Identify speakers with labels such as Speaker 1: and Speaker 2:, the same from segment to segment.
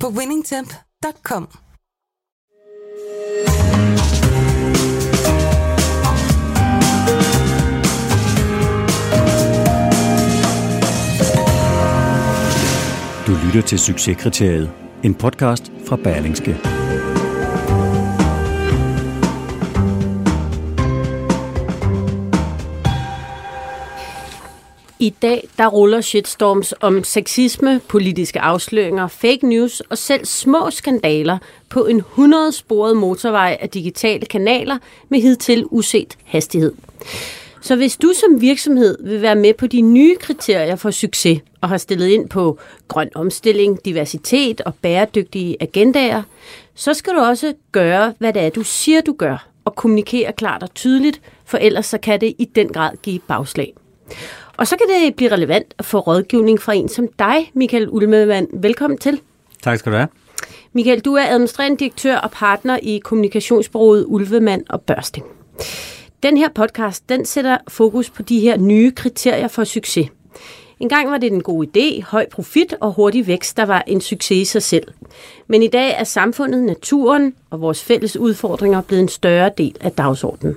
Speaker 1: på winningtemp.com.
Speaker 2: Du lytter til Succeskriteriet, en podcast fra Berlingske.
Speaker 3: I dag der ruller shitstorms om sexisme, politiske afsløringer, fake news og selv små skandaler på en 100-sporet motorvej af digitale kanaler med hidtil uset hastighed. Så hvis du som virksomhed vil være med på de nye kriterier for succes og har stillet ind på grøn omstilling, diversitet og bæredygtige agendaer, så skal du også gøre, hvad det er, du siger, du gør, og kommunikere klart og tydeligt, for ellers så kan det i den grad give bagslag. Og så kan det blive relevant at få rådgivning fra en som dig, Michael Ulmemann. Velkommen til.
Speaker 4: Tak skal du have.
Speaker 3: Michael, du er administrerende direktør og partner i kommunikationsbureauet Ulvemand og Børsting. Den her podcast, den sætter fokus på de her nye kriterier for succes. En gang var det en god idé, høj profit og hurtig vækst, der var en succes i sig selv. Men i dag er samfundet, naturen og vores fælles udfordringer blevet en større del af dagsordenen.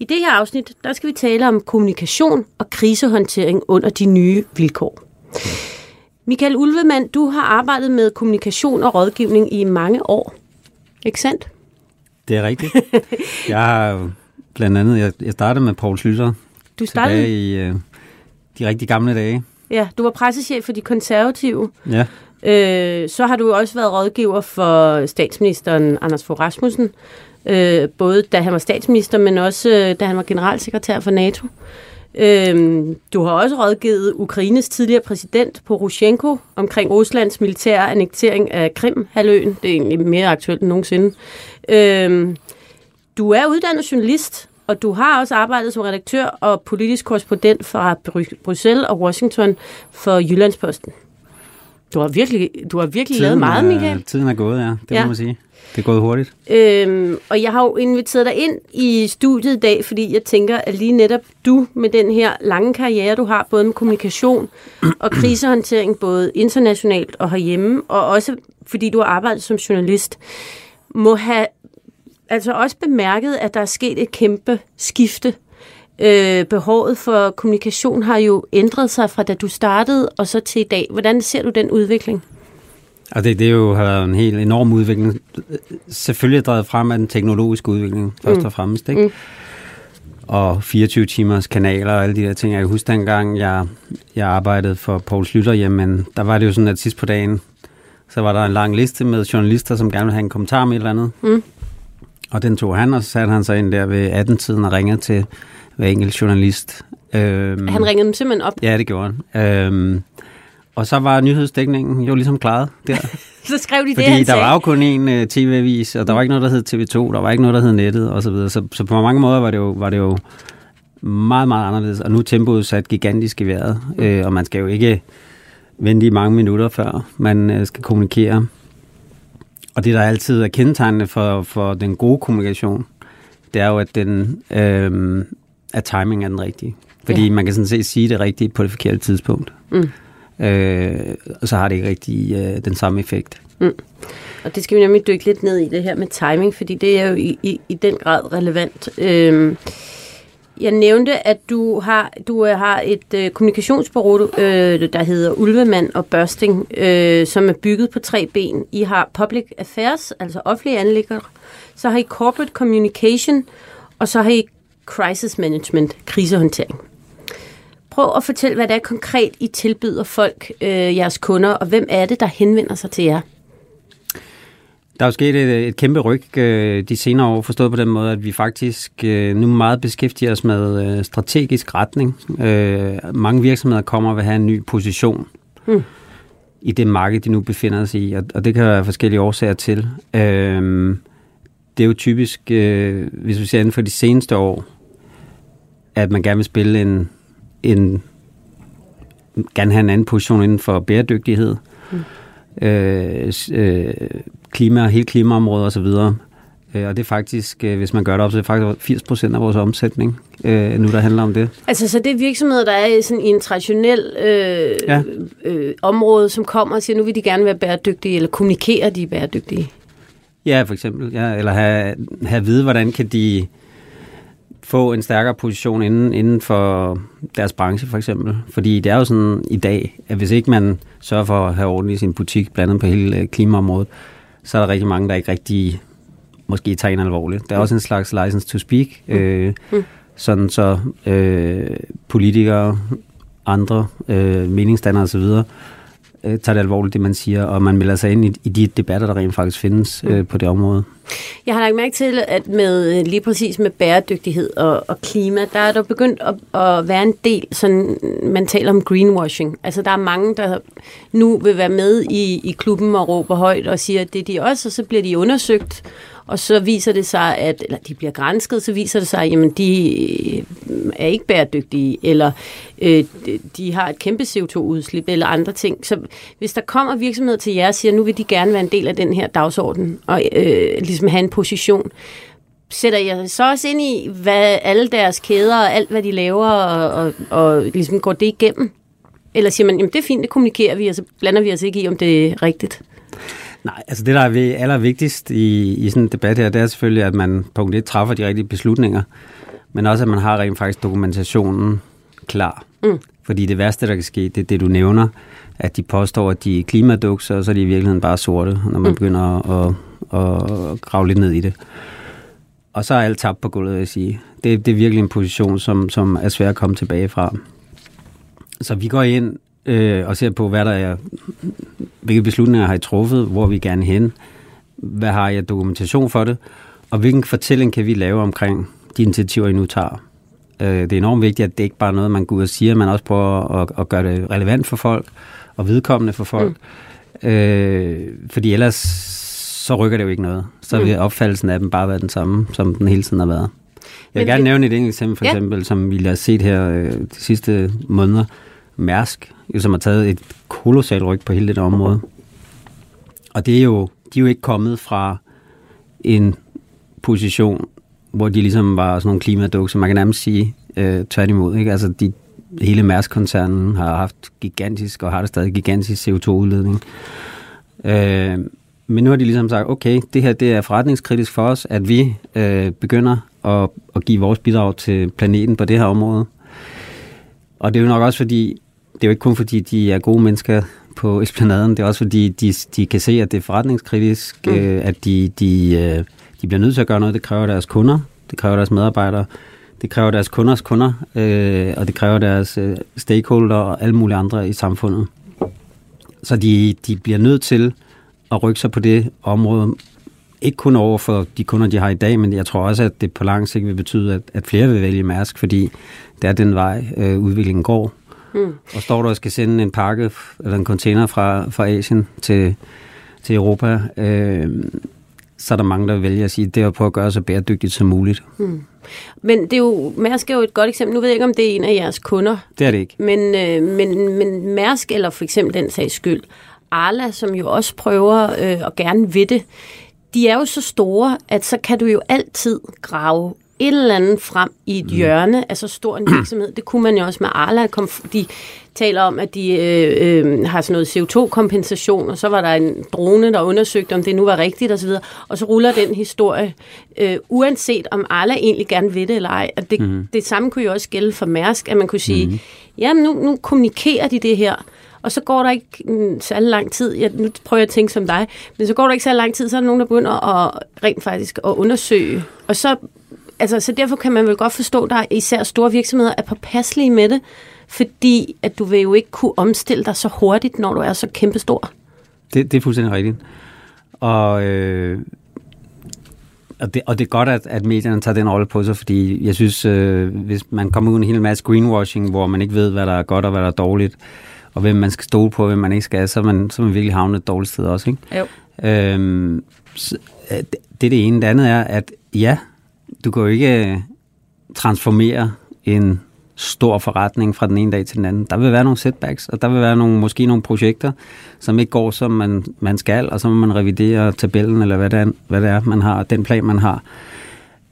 Speaker 3: I det her afsnit, der skal vi tale om kommunikation og krisehåndtering under de nye vilkår. Michael Ulvemann, du har arbejdet med kommunikation og rådgivning i mange år. Ikke sandt?
Speaker 4: Det er rigtigt. jeg har blandt andet, jeg, startede med Poul Slytter.
Speaker 3: Du startede?
Speaker 4: Tilbage i øh, de rigtig gamle dage.
Speaker 3: Ja, du var pressechef for de konservative.
Speaker 4: Ja.
Speaker 3: Øh, så har du også været rådgiver for statsministeren Anders Fogh Rasmussen, øh, både da han var statsminister, men også øh, da han var generalsekretær for NATO. Øh, du har også rådgivet Ukraines tidligere præsident Poroshenko omkring Ruslands militære annektering af Krim-halvøen. Det er egentlig mere aktuelt end nogensinde. Øh, du er uddannet journalist, og du har også arbejdet som redaktør og politisk korrespondent fra Bruxelles og Washington for Jyllandsposten. Du har virkelig, du har virkelig tiden lavet meget, Michael.
Speaker 4: Er, tiden er gået, ja. Det ja. må man sige. Det er gået hurtigt.
Speaker 3: Øhm, og jeg har jo inviteret dig ind i studiet i dag, fordi jeg tænker, at lige netop du med den her lange karriere, du har, både med kommunikation og krisehåndtering, både internationalt og herhjemme, og også fordi du har arbejdet som journalist, må have altså også bemærket, at der er sket et kæmpe skifte. Øh, behovet for kommunikation har jo ændret sig fra da du startede og så til i dag. Hvordan ser du den udvikling?
Speaker 4: Og det, det er jo har været en helt enorm udvikling. Selvfølgelig drevet frem af den teknologiske udvikling, først mm. og fremmest. Ikke? Mm. Og 24 timers kanaler og alle de der ting. Jeg kan huske dengang, jeg, jeg arbejdede for Poul Slytter, jamen der var det jo sådan, at sidst på dagen, så var der en lang liste med journalister, som gerne ville have en kommentar med et eller andet. Mm. Og den tog han, og så satte han sig ind der ved 18-tiden og ringede til hver enkelt journalist.
Speaker 3: Øhm, han ringede dem simpelthen op?
Speaker 4: Ja, det gjorde han. Øhm, og så var nyhedsdækningen jo ligesom klaret der.
Speaker 3: så skrev de
Speaker 4: Fordi
Speaker 3: det, han
Speaker 4: der
Speaker 3: sagde.
Speaker 4: var jo kun én uh, tv-avis, og der var ikke noget, der hed TV2, der var ikke noget, der hed nettet osv. Så, videre. så, så på mange måder var det jo, var det jo meget, meget anderledes. Og nu er tempoet sat gigantisk i vejret, øh, og man skal jo ikke vente i mange minutter, før man øh, skal kommunikere. Og det, der altid er kendetegnende for, for den gode kommunikation, det er jo, at, den, øh, at timing er den rigtige. Fordi ja. man kan sådan set sige det rigtige på det forkerte tidspunkt. Mm. Øh, og så har det ikke rigtig øh, den samme effekt. Mm.
Speaker 3: Og det skal vi nemlig dykke lidt ned i, det her med timing, fordi det er jo i, i, i den grad relevant. Øh, jeg nævnte, at du har, du øh, har et øh, kommunikationsbureau, øh, der hedder Ulvemand og Børsting, øh, som er bygget på tre ben. I har public affairs, altså offentlige anlægger, så har I corporate communication, og så har I crisis management, krisehåndtering. Prøv at fortælle, hvad det er konkret, I tilbyder folk, øh, jeres kunder, og hvem er det, der henvender sig til jer?
Speaker 4: Der er jo sket et, et kæmpe ryg øh, de senere år, forstået på den måde, at vi faktisk øh, nu meget beskæftiger os med øh, strategisk retning. Øh, mange virksomheder kommer og vil have en ny position. Hmm. i det marked, de nu befinder sig i, og, og det kan være forskellige årsager til. Øhm, det er jo typisk, øh, hvis vi ser inden for de seneste år, at man gerne vil spille en, en gerne have en anden position inden for bæredygtighed, mm. øh, øh, klima, hele klimaområdet osv., Øh, og det er faktisk, øh, hvis man gør det op, så er det faktisk 80 procent af vores omsætning, øh, nu der handler om det.
Speaker 3: Altså, så det er virksomheder, der er sådan i en traditionel øh, ja. øh, område, som kommer og siger, nu vil de gerne være bæredygtige, eller kommunikere, de er bæredygtige?
Speaker 4: Ja, for eksempel. Ja, eller have, have at vide, hvordan kan de få en stærkere position inden, inden for deres branche, for eksempel. Fordi det er jo sådan i dag, at hvis ikke man sørger for at have orden i sin butik, blandt andet på hele øh, klimaområdet, så er der rigtig mange, der ikke rigtig måske tager en alvorligt. Der er også en slags license to speak, mm. øh, mm. sådan så øh, politikere, andre øh, meningsdannere osv., øh, tager det alvorligt, det man siger, og man melder sig ind i, i de debatter, der rent faktisk findes øh, mm. på det område.
Speaker 3: Jeg har lagt mærke til, at med øh, lige præcis med bæredygtighed og, og klima, der er der begyndt at, at være en del, sådan, man taler om greenwashing. Altså der er mange, der nu vil være med i, i klubben og råber højt og siger, at det er de også, og så bliver de undersøgt, og så viser det sig, at eller de bliver grænsket, så viser det sig, at jamen, de øh, er ikke bæredygtige, eller øh, de har et kæmpe CO2-udslip, eller andre ting. Så hvis der kommer virksomheder til jer og siger, nu vil de gerne være en del af den her dagsorden, og øh, ligesom have en position, sætter jeg så også ind i, hvad alle deres kæder og alt, hvad de laver, og, og, og ligesom går det igennem? Eller siger man, jamen det er fint, det kommunikerer vi, og så blander vi os ikke i, om det er rigtigt?
Speaker 4: Nej, altså det, der er allervigtigst i, i sådan en debat her, det er selvfølgelig, at man punkt 1 træffer de rigtige beslutninger, men også, at man har rent faktisk dokumentationen klar. Mm. Fordi det værste, der kan ske, det er det, du nævner, at de påstår, at de er klimadukser, og så er de i virkeligheden bare sorte, når man mm. begynder at, at, at grave lidt ned i det. Og så er alt tabt på gulvet, vil jeg sige. Det, det er virkelig en position, som, som er svær at komme tilbage fra. Så vi går ind øh, og ser på, hvad der er, hvilke beslutninger har I truffet, hvor vi gerne hen, hvad har jeg dokumentation for det, og hvilken fortælling kan vi lave omkring de initiativer, I nu tager. Øh, det er enormt vigtigt, at det ikke bare er noget, man går ud og siger, man også prøver at, at gøre det relevant for folk, og vedkommende for folk. Mm. Øh, fordi ellers så rykker det jo ikke noget. Så vil mm. opfattelsen af dem bare være den samme, som den hele tiden har været. Jeg vil Men gerne det... nævne et enkelt eksempel, for ja. eksempel, som vi har set her øh, de sidste måneder. Mærsk, som har taget et kolossalt ryg på hele det område. Og det er jo, de er jo ikke kommet fra en position, hvor de ligesom var sådan nogle klimadukser, man kan nærmest sige øh, tværtimod. Ikke? Altså de, hele Mærsk-koncernen har haft gigantisk, og har det stadig gigantisk CO2-udledning. Øh, men nu har de ligesom sagt, okay, det her det er forretningskritisk for os, at vi øh, begynder at, at give vores bidrag til planeten på det her område. Og det er jo nok også fordi, det er jo ikke kun fordi, de er gode mennesker på esplanaden, det er også fordi, de, de kan se, at det er forretningskritisk, mm. øh, at de, de, øh, de bliver nødt til at gøre noget. Det kræver deres kunder, det kræver deres medarbejdere, det kræver deres kunders kunder, øh, og det kræver deres øh, stakeholder og alle mulige andre i samfundet. Så de, de bliver nødt til at rykke sig på det område, ikke kun over for de kunder, de har i dag, men jeg tror også, at det på lang sigt vil betyde, at, at flere vil vælge Mærsk, fordi det er den vej, øh, udviklingen går. Mm. Og står du og skal sende en pakke eller en container fra, fra Asien til, til Europa, øh, så er der mange, der vælger at sige, det er at prøve at gøre så bæredygtigt som muligt. Mm.
Speaker 3: Men det er jo, Mærsk er jo et godt eksempel. Nu ved jeg ikke, om det er en af jeres kunder.
Speaker 4: Det er det ikke.
Speaker 3: Men, øh, men, men Mærsk, eller for eksempel den sags skyld, Arla, som jo også prøver øh, at gerne ved det, de er jo så store, at så kan du jo altid grave et eller andet frem i et mm. hjørne af så stor en virksomhed. Det kunne man jo også med Arla. De taler om, at de øh, øh, har sådan noget CO2-kompensation, og så var der en drone, der undersøgte, om det nu var rigtigt osv., og så ruller den historie, øh, uanset om Arla egentlig gerne vil det eller ej. Og det, mm. det samme kunne jo også gælde for Mærsk, at man kunne sige, mm. jamen nu, nu kommunikerer de det her, og så går der ikke mm, særlig lang tid, ja, nu prøver jeg at tænke som dig, men så går der ikke særlig lang tid, så er der nogen, der begynder at rent faktisk at undersøge, og så altså, så derfor kan man vel godt forstå, at der især store virksomheder er påpasselige med det, fordi at du vil jo ikke kunne omstille dig så hurtigt, når du er så kæmpestor.
Speaker 4: Det, det er fuldstændig rigtigt. Og, øh, og, det, og det er godt, at, at medierne tager den rolle på sig, fordi jeg synes, øh, hvis man kommer ud en hel masse greenwashing, hvor man ikke ved, hvad der er godt og hvad der er dårligt, og hvem man skal stole på, og hvem man ikke skal, så er man, så er man virkelig havnet et dårligt sted også. Ikke?
Speaker 3: Jo.
Speaker 4: Øhm, så, øh, det det er det ene. Det andet er, at ja, du kan jo ikke øh, transformere en stor forretning fra den ene dag til den anden. Der vil være nogle setbacks, og der vil være nogle, måske nogle projekter, som ikke går, som man, man skal, og så må man revidere tabellen, eller hvad det er, hvad det er man har, den plan, man har.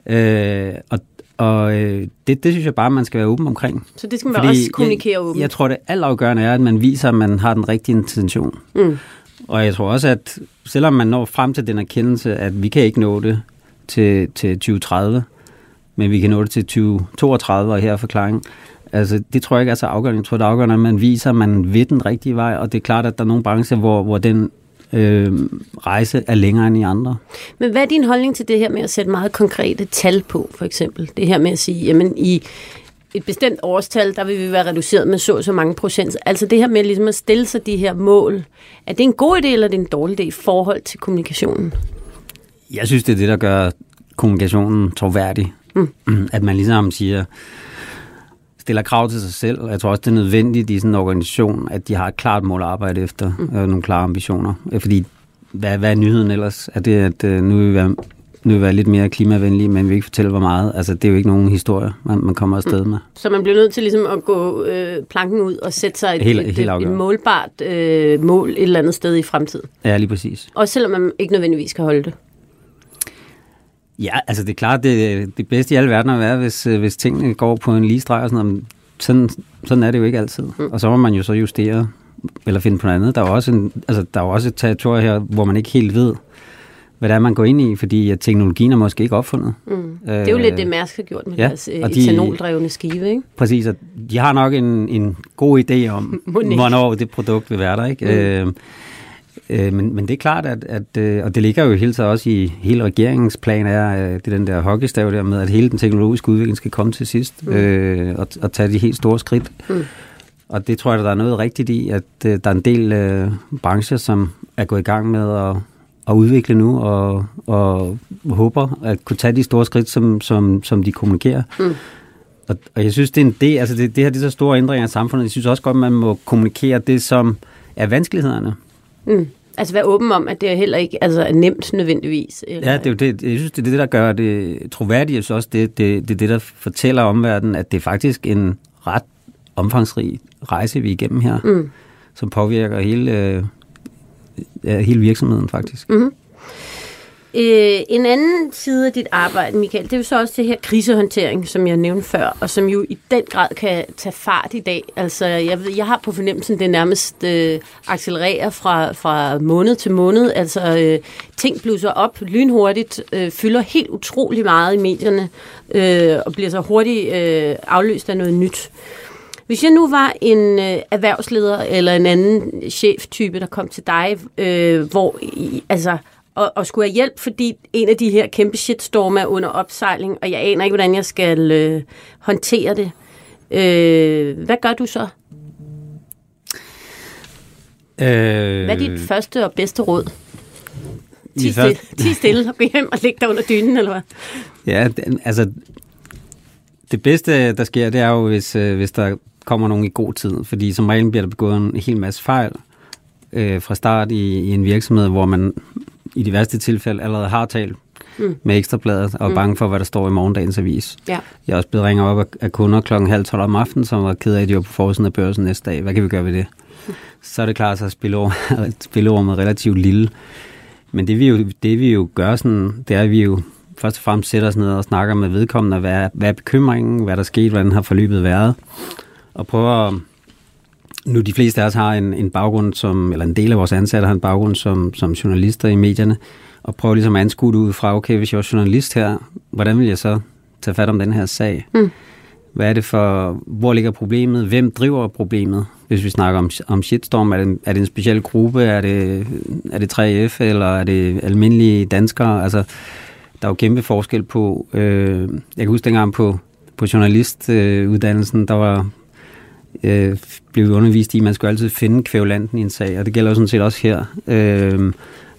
Speaker 4: Øh, og og øh, det, det synes jeg bare, man skal være åben omkring.
Speaker 3: Så det skal man også kommunikere åbent?
Speaker 4: Jeg, jeg tror, det altafgørende er, at man viser, at man har den rigtige intention.
Speaker 3: Mm.
Speaker 4: Og jeg tror også, at selvom man når frem til den erkendelse, at vi kan ikke nå det til, til 2030, men vi kan nå det til 2032, og her er forklaringen. Altså, det tror jeg ikke er så afgørende. Jeg tror, det er afgørende, at man viser, at man ved den rigtige vej, og det er klart, at der er nogle brancher, hvor, hvor den øh, rejse er længere end i andre.
Speaker 3: Men hvad er din holdning til det her med at sætte meget konkrete tal på, for eksempel? Det her med at sige, jamen i et bestemt årstal, der vil vi være reduceret med så så mange procent. Altså det her med ligesom at stille sig de her mål. Er det en god idé, eller er det en dårlig idé i forhold til kommunikationen?
Speaker 4: Jeg synes, det er det, der gør kommunikationen troværdig. Mm. At man ligesom siger, stiller krav til sig selv. Jeg tror også, det er nødvendigt i sådan en organisation, at de har et klart mål at arbejde efter, mm. og nogle klare ambitioner. Fordi, hvad, hvad er nyheden ellers? Er det, at øh, nu vil vi være, nu vil vi være lidt mere klimavenlige, men vi ikke fortælle, hvor meget? Altså, det er jo ikke nogen historie, man, man kommer afsted med.
Speaker 3: Så man bliver nødt til ligesom at gå øh, planken ud og sætte sig et,
Speaker 4: Helt-
Speaker 3: et,
Speaker 4: helt
Speaker 3: et, et målbart øh, mål et eller andet sted i fremtiden.
Speaker 4: Ja, lige præcis.
Speaker 3: Også selvom man ikke nødvendigvis kan holde det.
Speaker 4: Ja, altså det er klart, det, det bedste i alle verden er, være, hvis, øh, hvis tingene går på en lige streg og sådan noget. Sådan, sådan er det jo ikke altid. Mm. Og så må man jo så justere eller finde på noget andet. Der er jo også, en, altså, der er også et territorie her, hvor man ikke helt ved, hvad det er, man går ind i, fordi at teknologien er måske ikke opfundet.
Speaker 3: Mm. Det er jo lidt det, Mærsk har gjort med
Speaker 4: ja,
Speaker 3: deres øh,
Speaker 4: og de-
Speaker 3: etanoldrevne skive, ikke?
Speaker 4: Præcis, og de har nok en, en god idé om, hvornår det produkt vil være der. Ikke? Mm. Øh, øh, men, men det er klart, at, at øh, og det ligger jo hele tiden også i hele regeringens plan, er, øh, det den der hockeystav der med, at hele den teknologiske udvikling skal komme til sidst, mm. øh, og, og tage de helt store skridt.
Speaker 3: Mm.
Speaker 4: Og det tror jeg, der er noget rigtigt i, at øh, der er en del øh, brancher, som er gået i gang med at, at udvikle nu, og, og håber at kunne tage de store skridt, som, som, som de kommunikerer.
Speaker 3: Mm.
Speaker 4: Og, og jeg synes, det er en del, altså det, det her det er så store ændringer i samfundet. Jeg synes også godt, man må kommunikere det, som er vanskelighederne.
Speaker 3: Mm. Altså være åben om, at det er heller ikke altså, er nemt nødvendigvis. Eller,
Speaker 4: Ja, det er jo det, jeg synes, det er det, der gør det troværdigt. Også, det, det, det er det, der fortæller omverdenen, at det er faktisk en ret omfangsrig rejse, vi er igennem her,
Speaker 3: Mm.
Speaker 4: som påvirker hele, øh, ja, hele virksomheden faktisk.
Speaker 3: Mm. Øh, en anden side af dit arbejde, Michael, det er jo så også det her krisehåndtering, som jeg nævnte før, og som jo i den grad kan tage fart i dag. Altså, jeg, ved, jeg har på fornemmelsen, det nærmest øh, accelererer fra, fra måned til måned. Altså, øh, ting blusser op lynhurtigt, øh, fylder helt utrolig meget i medierne, øh, og bliver så hurtigt øh, afløst af noget nyt. Hvis jeg nu var en øh, erhvervsleder eller en anden cheftype, der kom til dig, øh, hvor I, altså, og, og skulle have hjælp, fordi en af de her kæmpe shitstorme er under opsejling, og jeg aner ikke, hvordan jeg skal øh, håndtere det. Øh, hvad gør du så?
Speaker 4: Øh,
Speaker 3: Hvad er dit første og bedste råd? Ti stille, ti stille og gå hjem og ligge dig under dynen, eller hvad?
Speaker 4: Ja, den, altså det bedste, der sker, det er jo, hvis, øh, hvis der kommer nogen i god tid, fordi som regel bliver der begået en hel masse fejl øh, fra start i, i en virksomhed, hvor man i de værste tilfælde allerede har talt mm. med ekstrabladet og er bange for, hvad der står i morgendagens avis.
Speaker 3: Ja.
Speaker 4: Jeg er også blevet ringet op af- kunder klokken halv tolv om aftenen, som var ked af, at de var på forsiden af børsen næste dag. Hvad kan vi gøre ved det? Så er det klart, at spillerum- spillerummet er relativt lille. Men det vi, jo, det vi jo gør, sådan, det er, at vi jo først og fremmest sætter os ned og snakker med vedkommende, hvad er, hvad er bekymringen, hvad er der sket, hvordan har forløbet været, og prøver at nu de fleste af os har en, en baggrund som, eller en del af vores ansatte har en baggrund som, som journalister i medierne, og prøver ligesom at anskue det ud fra, okay, hvis jeg var journalist her, hvordan vil jeg så tage fat om den her sag?
Speaker 3: Mm.
Speaker 4: Hvad er det for, hvor ligger problemet? Hvem driver problemet? Hvis vi snakker om, om shitstorm, er det, en- er det en speciel gruppe? Er det, er det 3F, eller er det almindelige danskere? Altså, der er jo kæmpe forskel på, øh, jeg kan huske dengang på, på journalistuddannelsen, øh, der var øh, blev vi undervist i, at man skal altid finde kvævlanten i en sag, og det gælder jo sådan set også her, øh,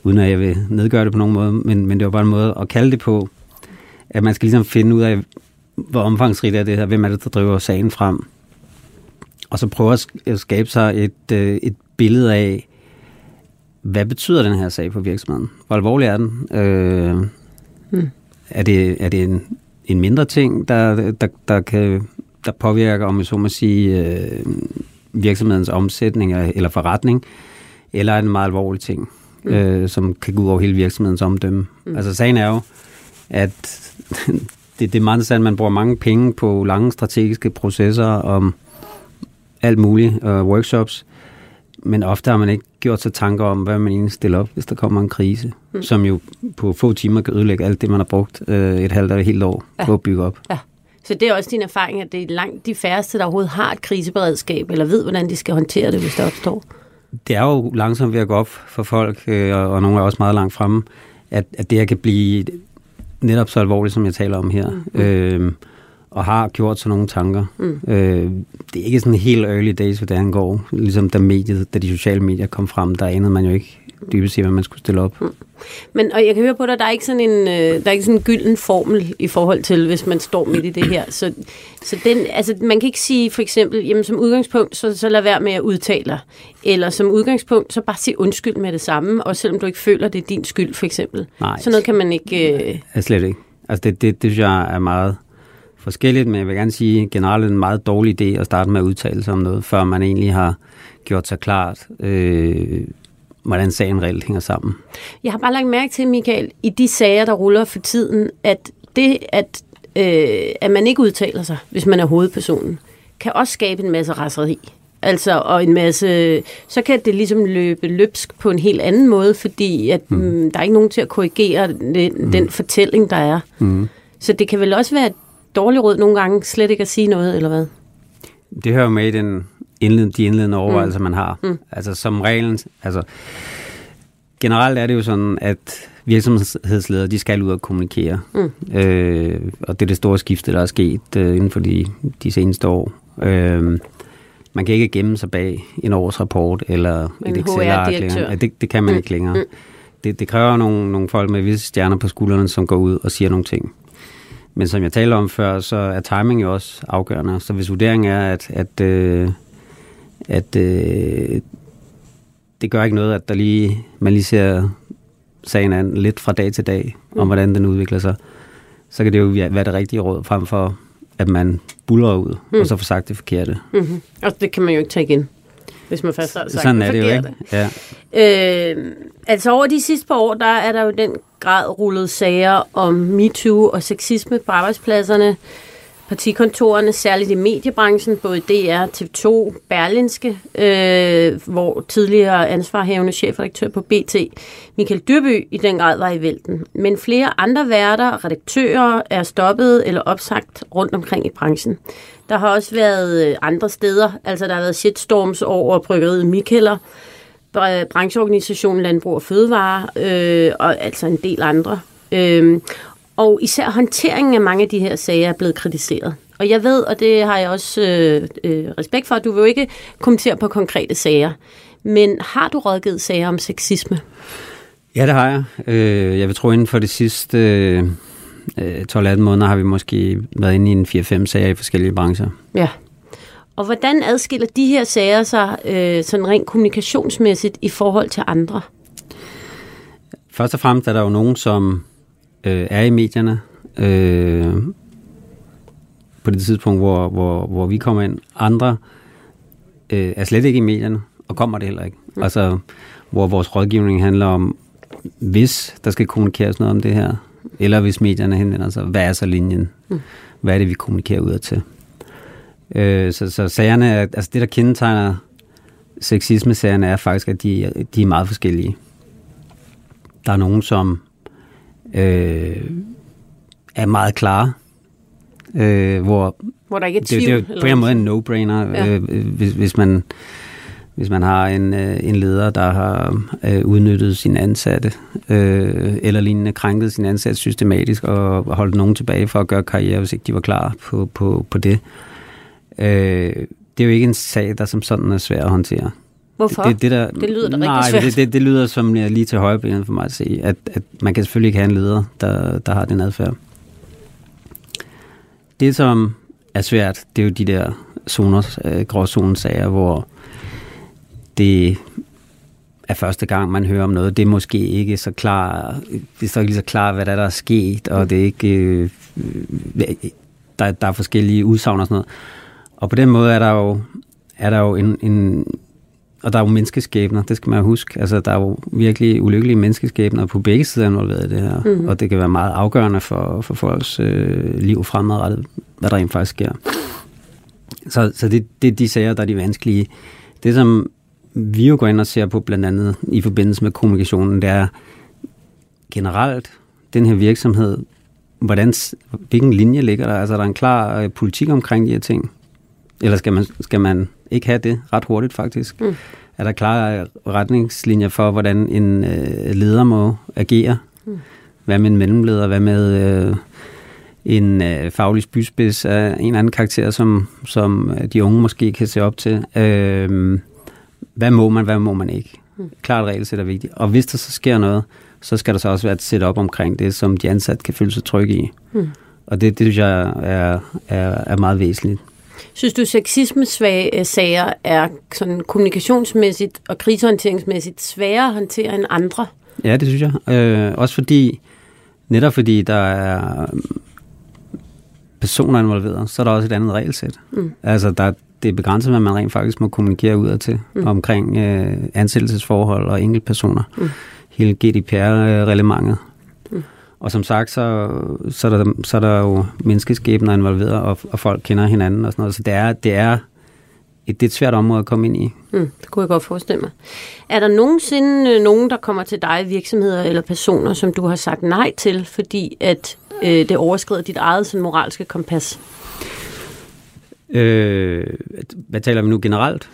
Speaker 4: uden at jeg vil nedgøre det på nogen måde, men, men det var bare en måde at kalde det på, at man skal ligesom finde ud af, hvor omfangsrigt er det her, hvem er det, der driver sagen frem. og så prøve at skabe sig et, øh, et billede af, hvad betyder den her sag for virksomheden? Hvor alvorlig er den? Øh,
Speaker 3: Hmm.
Speaker 4: Er det, er det en, en mindre ting, der, der, der, kan, der påvirker, om jeg så må sige, øh, virksomhedens omsætning eller forretning, eller er en meget alvorlig ting, mm. øh, som kan gå ud over hele virksomhedens omdømme? Mm. Altså sagen er jo, at det, det er meget sandt, man bruger mange penge på lange strategiske processer om alt muligt, uh, workshops, men ofte har man ikke gjort sig tanker om, hvad man egentlig stiller op, hvis der kommer en krise, mm. som jo på få timer kan ødelægge alt det, man har brugt øh, et halvt eller et helt år
Speaker 3: Ja.
Speaker 4: på at bygge op.
Speaker 3: Ja. Så det er også din erfaring, at det er langt de færreste, der overhovedet har et kriseberedskab, eller ved, hvordan de skal håndtere det, hvis det opstår.
Speaker 4: Det er jo langsomt ved at gå op for folk, øh, og, og nogle er også meget langt fremme, at, at det her kan blive netop så alvorligt, som jeg taler om her. Mm. Øh, og har gjort sig nogle tanker. Mm. Øh, det er ikke sådan helt early days, hvad det angår. Ligesom da, mediet, da de sociale medier kom frem, der anede man jo ikke dybest set, hvad man skulle stille op. Mm.
Speaker 3: Men og jeg kan høre på dig, der er ikke sådan en, øh, der er ikke sådan en gylden formel i forhold til, hvis man står midt i det her. Så, så den, altså, man kan ikke sige for eksempel, jamen som udgangspunkt, så, så lad være med at udtale dig. Eller som udgangspunkt, så bare sig undskyld med det samme, også selvom du ikke føler, det er din skyld, for eksempel.
Speaker 4: Nej.
Speaker 3: Sådan noget kan man ikke... Øh,
Speaker 4: Ja, slet ikke. Altså det, det, det synes jeg er meget forskelligt, men jeg vil gerne sige generelt en meget dårlig idé at starte med at udtale sig om noget, før man egentlig har gjort sig klart, øh, hvordan sagen reelt hænger sammen.
Speaker 3: Jeg har bare lagt mærke til, Michael, i de sager, der ruller for tiden, at det, at, øh, at man ikke udtaler sig, hvis man er hovedpersonen, kan også skabe en masse raseri. Altså, og en masse, så kan det ligesom løbe løbsk på en helt anden måde, fordi at, mm. Mm, der er ikke nogen til at korrigere den, mm. den fortælling, der er.
Speaker 4: Mm.
Speaker 3: Så det kan vel også være et dårligt råd nogle gange slet ikke at sige noget, eller hvad?
Speaker 4: Det hører med i den indled, de indledende overvejelser, mm. man har. Mm. Altså som reglen, altså generelt er det jo sådan, at virksomhedsledere, de skal ud og kommunikere. Mm. Øh, og det er det store skifte, der er sket øh, inden for de, de seneste år. Øh, man kan ikke gemme sig bag en årsrapport eller
Speaker 3: En
Speaker 4: et Excel-ark. Længere. Ja, det, det kan man
Speaker 3: Mm.
Speaker 4: ikke længere.
Speaker 3: Mm.
Speaker 4: Det, det kræver nogle, nogle folk med visse stjerner på skuldrene, som går ud og siger nogle ting. Men som jeg talte om før, så er timing jo også afgørende. Så hvis vurderingen er, at, at, øh, at øh, det gør ikke noget, at der lige, man lige ser sagen an lidt fra dag til dag, om
Speaker 3: Mm.
Speaker 4: hvordan den udvikler sig, så kan det jo være det rigtige råd, frem for at man buller ud,
Speaker 3: Mm.
Speaker 4: og så får sagt det forkerte.
Speaker 3: Mm-hmm. Og det kan man jo ikke tage igen, hvis man først har sagt
Speaker 4: Sådan er det jo
Speaker 3: forkerte.
Speaker 4: ikke. Ja.
Speaker 3: Øh, altså over de sidste par år, der er der jo den grad rullet sager om MeToo og sexisme på arbejdspladserne, partikontorerne, særligt i mediebranchen, både DR, TV2, Berlinske, øh, hvor tidligere ansvarhævende chefredaktør på BT, Michael Dyrby, i den grad var i vælten. Men flere andre værter og redaktører er stoppet eller opsagt rundt omkring i branchen. Der har også været øh, andre steder, altså der har været shitstorms over bryggeriet Mikkeller, brancheorganisationen Landbrug og Fødevare, øh, og altså en del andre. Øh, og især håndteringen af mange af de her sager er blevet kritiseret. Og jeg ved, og det har jeg også øh, øh, respekt for, at du vil jo ikke kommentere på konkrete sager. Men har du rådgivet sager om sexisme?
Speaker 4: Ja, det har jeg. Øh, jeg vil tro, inden for de sidste øh, 12-18 måneder har vi måske været inde i en 4-5 sager i forskellige brancher.
Speaker 3: Ja. Og hvordan adskiller de her sager sig øh, sådan rent kommunikationsmæssigt i forhold til andre?
Speaker 4: Først og fremmest er der jo nogen, som øh, er i medierne øh, på det tidspunkt, hvor, hvor, hvor vi kommer ind. Andre øh, er slet ikke i medierne, og kommer det heller ikke. Mm. Altså, hvor vores rådgivning handler om, hvis der skal kommunikeres noget om det her, eller hvis medierne henvender sig, hvad er så linjen? Mm. Hvad er det, vi kommunikerer ud til? Øh, så, så sagerne, er, altså det, der kendetegner sexisme-sagerne, er faktisk, at de, de er meget forskellige. Der er nogen, som øh, er meget klare, øh, hvor
Speaker 3: Hvor der ikke er
Speaker 4: det,
Speaker 3: tvivl?
Speaker 4: det er jo på en måde en no-brainer,
Speaker 3: Ja.
Speaker 4: øh, hvis, hvis, man, hvis man har en, øh, en leder, der har øh, udnyttet sine ansatte, øh, eller lignende krænket sine ansatte systematisk, og holdt nogen tilbage for at gøre karriere, hvis ikke de var klar på, på, på det. Øh, det er jo ikke en sag, der som sådan er svær at håndtere.
Speaker 3: Hvorfor?
Speaker 4: Det, det, der,
Speaker 3: Det lyder da rigtig
Speaker 4: nej,
Speaker 3: svært.
Speaker 4: Det, det, det lyder som øh, lige til højrebenet for mig at se, at, at man kan selvfølgelig ikke have en leder, der, der har den adfærd. Det, som er svært, det er jo de der zoner, øh, gråzonesager, hvor det er første gang, man hører om noget. Det er måske ikke så klar, det er så ikke lige så klart, hvad der er, der er sket, og det er ikke, øh, der, der er forskellige udsagn og sådan noget. Og på den måde er der jo, er der jo en, en og der er jo menneskeskæbner, det skal man huske. Altså, der er jo virkelig ulykkelige menneskeskæbner på begge sider involveret i det her. Mm. Og det kan være meget afgørende for, for folks øh, liv fremadrettet, hvad der rent faktisk sker. Så, så det, det er de sager, der er de vanskelige. Det, som vi jo går ind og ser på, blandt andet i forbindelse med kommunikationen, det er generelt den her virksomhed, hvordan, hvilken linje ligger der? Altså, er der en klar øh, politik omkring de her ting? Eller skal man, skal man ikke have det ret hurtigt, faktisk? Mm. Er der klare retningslinjer for, hvordan en øh, leder må agere? Mm. Hvad med en mellemleder? Hvad med øh, en øh, faglig spydspids af en eller anden karakter, som, som de unge måske kan se op til? Øh, hvad må man, hvad må man ikke? Mm. Klart regelsæt er vigtigt. Og hvis der så sker noget, så skal der så også være et setup omkring det, som de ansatte kan føle sig trygge i. Mm. Og det, det synes jeg er, er, er meget væsentligt.
Speaker 3: Synes du, sexisme-sager er sådan kommunikationsmæssigt og krisehåndteringsmæssigt sværere at håndtere end andre?
Speaker 4: Ja, det synes jeg. Øh, også fordi, netop fordi der er personer involveret, så er der også et andet regelsæt. Mm. Altså, der, det er begrænset, hvad man rent faktisk må kommunikere udad til mm. omkring øh, ansættelsesforhold og enkeltpersoner. Mm. Hele GDPR-relementet. Og som sagt, så, så, er der, så er der jo menneskeskæbner involveret, og, og folk kender hinanden og sådan noget. Så det er, det er et, det er et svært område at komme ind i.
Speaker 3: Mm, det kunne jeg godt forestille mig. Er der nogensinde øh, nogen, der kommer til dig, virksomheder eller personer, som du har sagt nej til, fordi at øh, det overskrider dit eget sådan, moralske kompas?
Speaker 4: Øh, hvad taler vi nu generelt?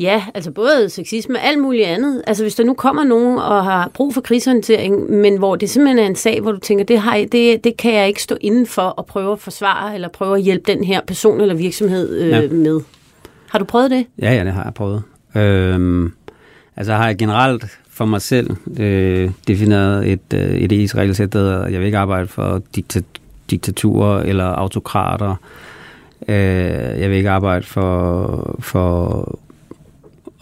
Speaker 3: Ja, altså både sexisme og alt muligt andet. Altså hvis der nu kommer nogen og har brug for krisehåndtering, men hvor det simpelthen er en sag, hvor du tænker, det, har jeg, det, det kan jeg ikke stå inden for at prøve at forsvare, eller prøve at hjælpe den her person eller virksomhed øh, ja. med. Har du prøvet det?
Speaker 4: Ja, ja, det har jeg prøvet. Øhm, altså har jeg generelt for mig selv øh, defineret et, øh, et etisk regelsæt, der jeg vil ikke arbejde for dikta- diktaturer eller autokrater, Øh, jeg vil ikke arbejde for, for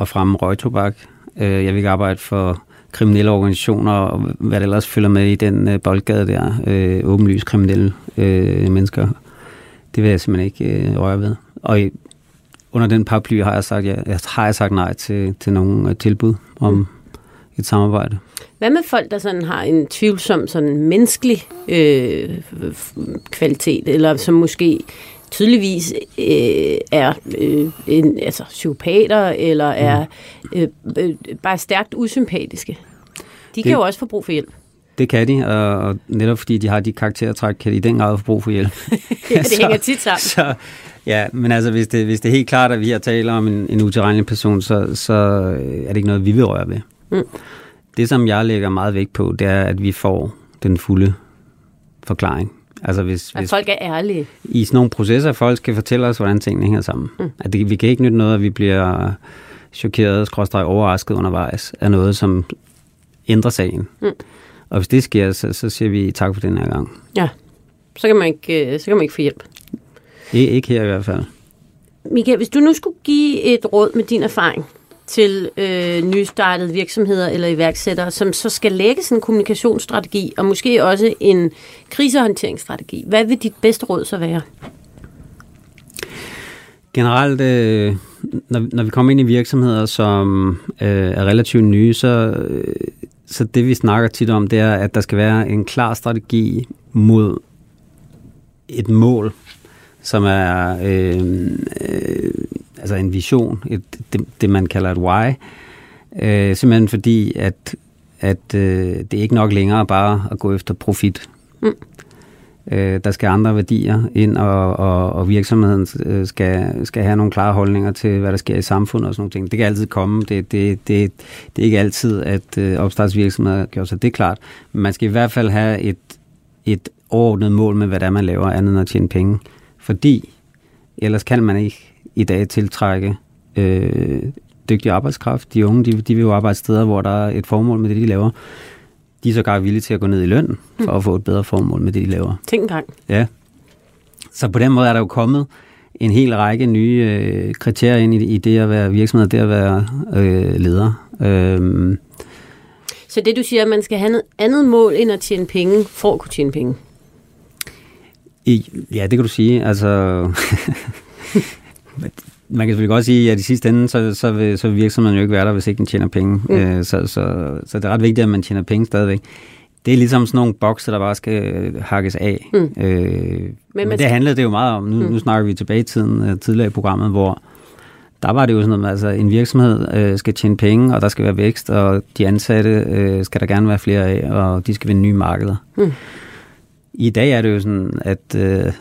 Speaker 4: at fremme røgtobak. Øh, jeg vil ikke arbejde for kriminelle organisationer og hvad der ellers følger med i den øh, boldgade der. Øh, åbenlyst kriminelle øh, mennesker. Det vil jeg simpelthen ikke øh, røre ved. Og i, under den paraply har jeg sagt, ja, jeg har jeg sagt nej til, til nogle øh, tilbud om mm. et samarbejde.
Speaker 3: Hvad med folk, der sådan har en tvivlsom sådan menneskelig øh, kvalitet, eller som måske tydeligvis øh, er øh, en, altså, psykopater eller er øh, øh, bare stærkt usympatiske. De kan det, jo også få brug for hjælp.
Speaker 4: Det kan de, og netop fordi de har de karaktertræk, kan de i den grad få brug for hjælp.
Speaker 3: ja, det så, hænger tit sammen.
Speaker 4: Så, ja, men altså, hvis det, hvis det er helt klart, at vi har taler om en, en utilregnelig person, så, så er det ikke noget, vi vil røre ved. Mm. Det, som jeg lægger meget vægt på, det er, at vi får den fulde forklaring.
Speaker 3: Altså hvis, at hvis folk er ærlige.
Speaker 4: I sådan nogle processer, folk skal fortælle os, hvordan tingene hænger sammen. Mm. At det, vi kan ikke nytte noget, at vi bliver chokeret, skråstrej overrasket undervejs af noget, som ændrer sagen. Mm. Og hvis det sker, så, så siger vi tak for den her gang.
Speaker 3: Ja, så kan man ikke, øh, så kan man ikke få hjælp.
Speaker 4: Ikke, ikke her i hvert fald.
Speaker 3: Michael, hvis du nu skulle give et råd med din erfaring til øh, nystartede virksomheder eller iværksættere, som så skal lægge sådan en kommunikationsstrategi, og måske også en krisehåndteringsstrategi. Hvad vil dit bedste råd så være?
Speaker 4: Generelt, øh, når, når vi kommer ind i virksomheder, som øh, er relativt nye, så, øh, så det vi snakker tit om, det er, at der skal være en klar strategi mod et mål, som er øh, øh, altså en vision, et, det, det man kalder et why. Øh, simpelthen fordi, at, at øh, det er ikke nok længere bare at gå efter profit. Mm. Øh, der skal andre værdier ind, og, og, og virksomheden øh, skal, skal have nogle klare holdninger til, hvad der sker i samfundet og sådan nogle ting. Det kan altid komme. Det, det, det, det er ikke altid, at øh, opstartsvirksomheder gør sig det klart. Men man skal i hvert fald have et, et overordnet mål med, hvad det er, man laver, andet end at tjene penge. Fordi ellers kan man ikke i dag tiltrække øh, dygtig arbejdskraft. De unge, de, de vil jo arbejde steder, hvor der er et formål med det, de laver. De er så gar villige til at gå ned i løn for mm. at få et bedre formål med det, de laver.
Speaker 3: Tænk gang.
Speaker 4: Ja. Så på den måde er der jo kommet en hel række nye øh, kriterier ind i, i det at være virksomhed, det at være øh, leder. Øh,
Speaker 3: Så det du siger, at man skal have noget andet mål end at tjene penge, for at kunne tjene penge?
Speaker 4: I, ja, det kan du sige. Altså, man kan selvfølgelig godt sige, at i sidste ende, så, så, vil, så vil virksomheden jo ikke være der, hvis ikke den tjener penge. Mm. Øh, så, så, så det er ret vigtigt, at man tjener penge stadigvæk. Det er ligesom sådan nogle bokse, der bare skal hakkes af. Mm. Øh, men, men det handlede det jo meget om. Nu, mm. nu snakker vi tilbage i tiden, øh, tidligere i programmet, hvor der var det jo sådan noget, altså en virksomhed øh, skal tjene penge, og der skal være vækst, og de ansatte øh, skal der gerne være flere af, og de skal vinde nye markeder. Mm. I dag er det jo sådan, at øh,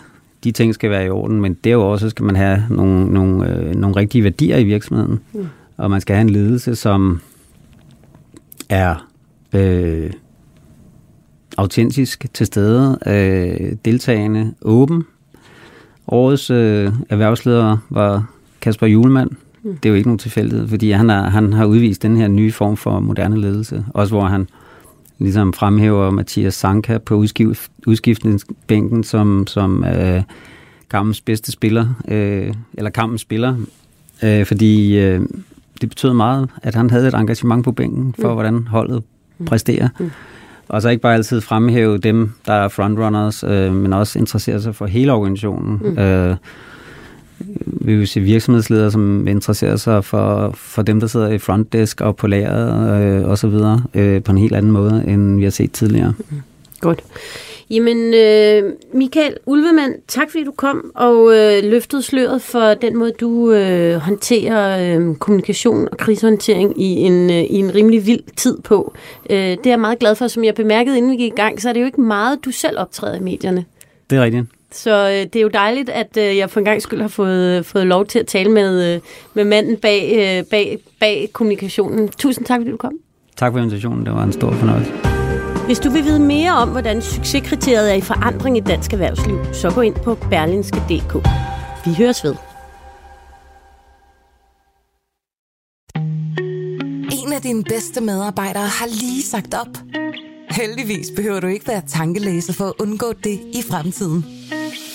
Speaker 4: de ting skal være i orden, men derudover så skal man have nogle, nogle, øh, nogle rigtige værdier i virksomheden, mm. og man skal have en ledelse, som er øh, autentisk til stede, øh, deltagende, åben. Årets øh, erhvervsleder var Kasper Julemand. Mm. Det er jo ikke nogen tilfældighed, fordi han, er, han har udvist den her nye form for moderne ledelse, også hvor han ligesom fremhæver Mathias Sanka på udskift, udskiftningsbænken som, som øh, kampens bedste spiller, øh, eller kampens spiller, øh, fordi øh, det betød meget, at han havde et engagement på bænken for, mm. hvordan holdet mm. præsterer. Mm. Og så ikke bare altid fremhæve dem, der er frontrunners, øh, men også interessere sig for hele organisationen. Mm. Øh, vi vil se virksomhedsledere, som interesserer sig for, for dem, der sidder i frontdesk og på lageret øh, videre, øh, på en helt anden måde, end vi har set tidligere. Mm.
Speaker 3: Godt. Jamen, øh, Michael Ulvemand, tak fordi du kom og øh, løftede sløret for den måde, du øh, håndterer øh, kommunikation og krisehåndtering i en, øh, i en rimelig vild tid på. Øh, det er jeg meget glad for. Som jeg bemærkede, inden vi gik i gang, så er det jo ikke meget, du selv optræder i medierne.
Speaker 4: Det er rigtigt.
Speaker 3: Så øh, det er jo dejligt, at øh, jeg for en gang skyld har fået, fået lov til at tale med, øh, med manden bag, øh, bag, bag kommunikationen. Tusind tak, fordi du kom.
Speaker 4: Tak for invitationen. Det var en stor fornøjelse.
Speaker 3: Hvis du vil vide mere om, hvordan succeskriteriet er i forandring i dansk erhvervsliv, så gå ind på berlinske.dk. Vi høres ved.
Speaker 1: En af dine bedste medarbejdere har lige sagt op. Heldigvis behøver du ikke være tankelæser for at undgå det i fremtiden.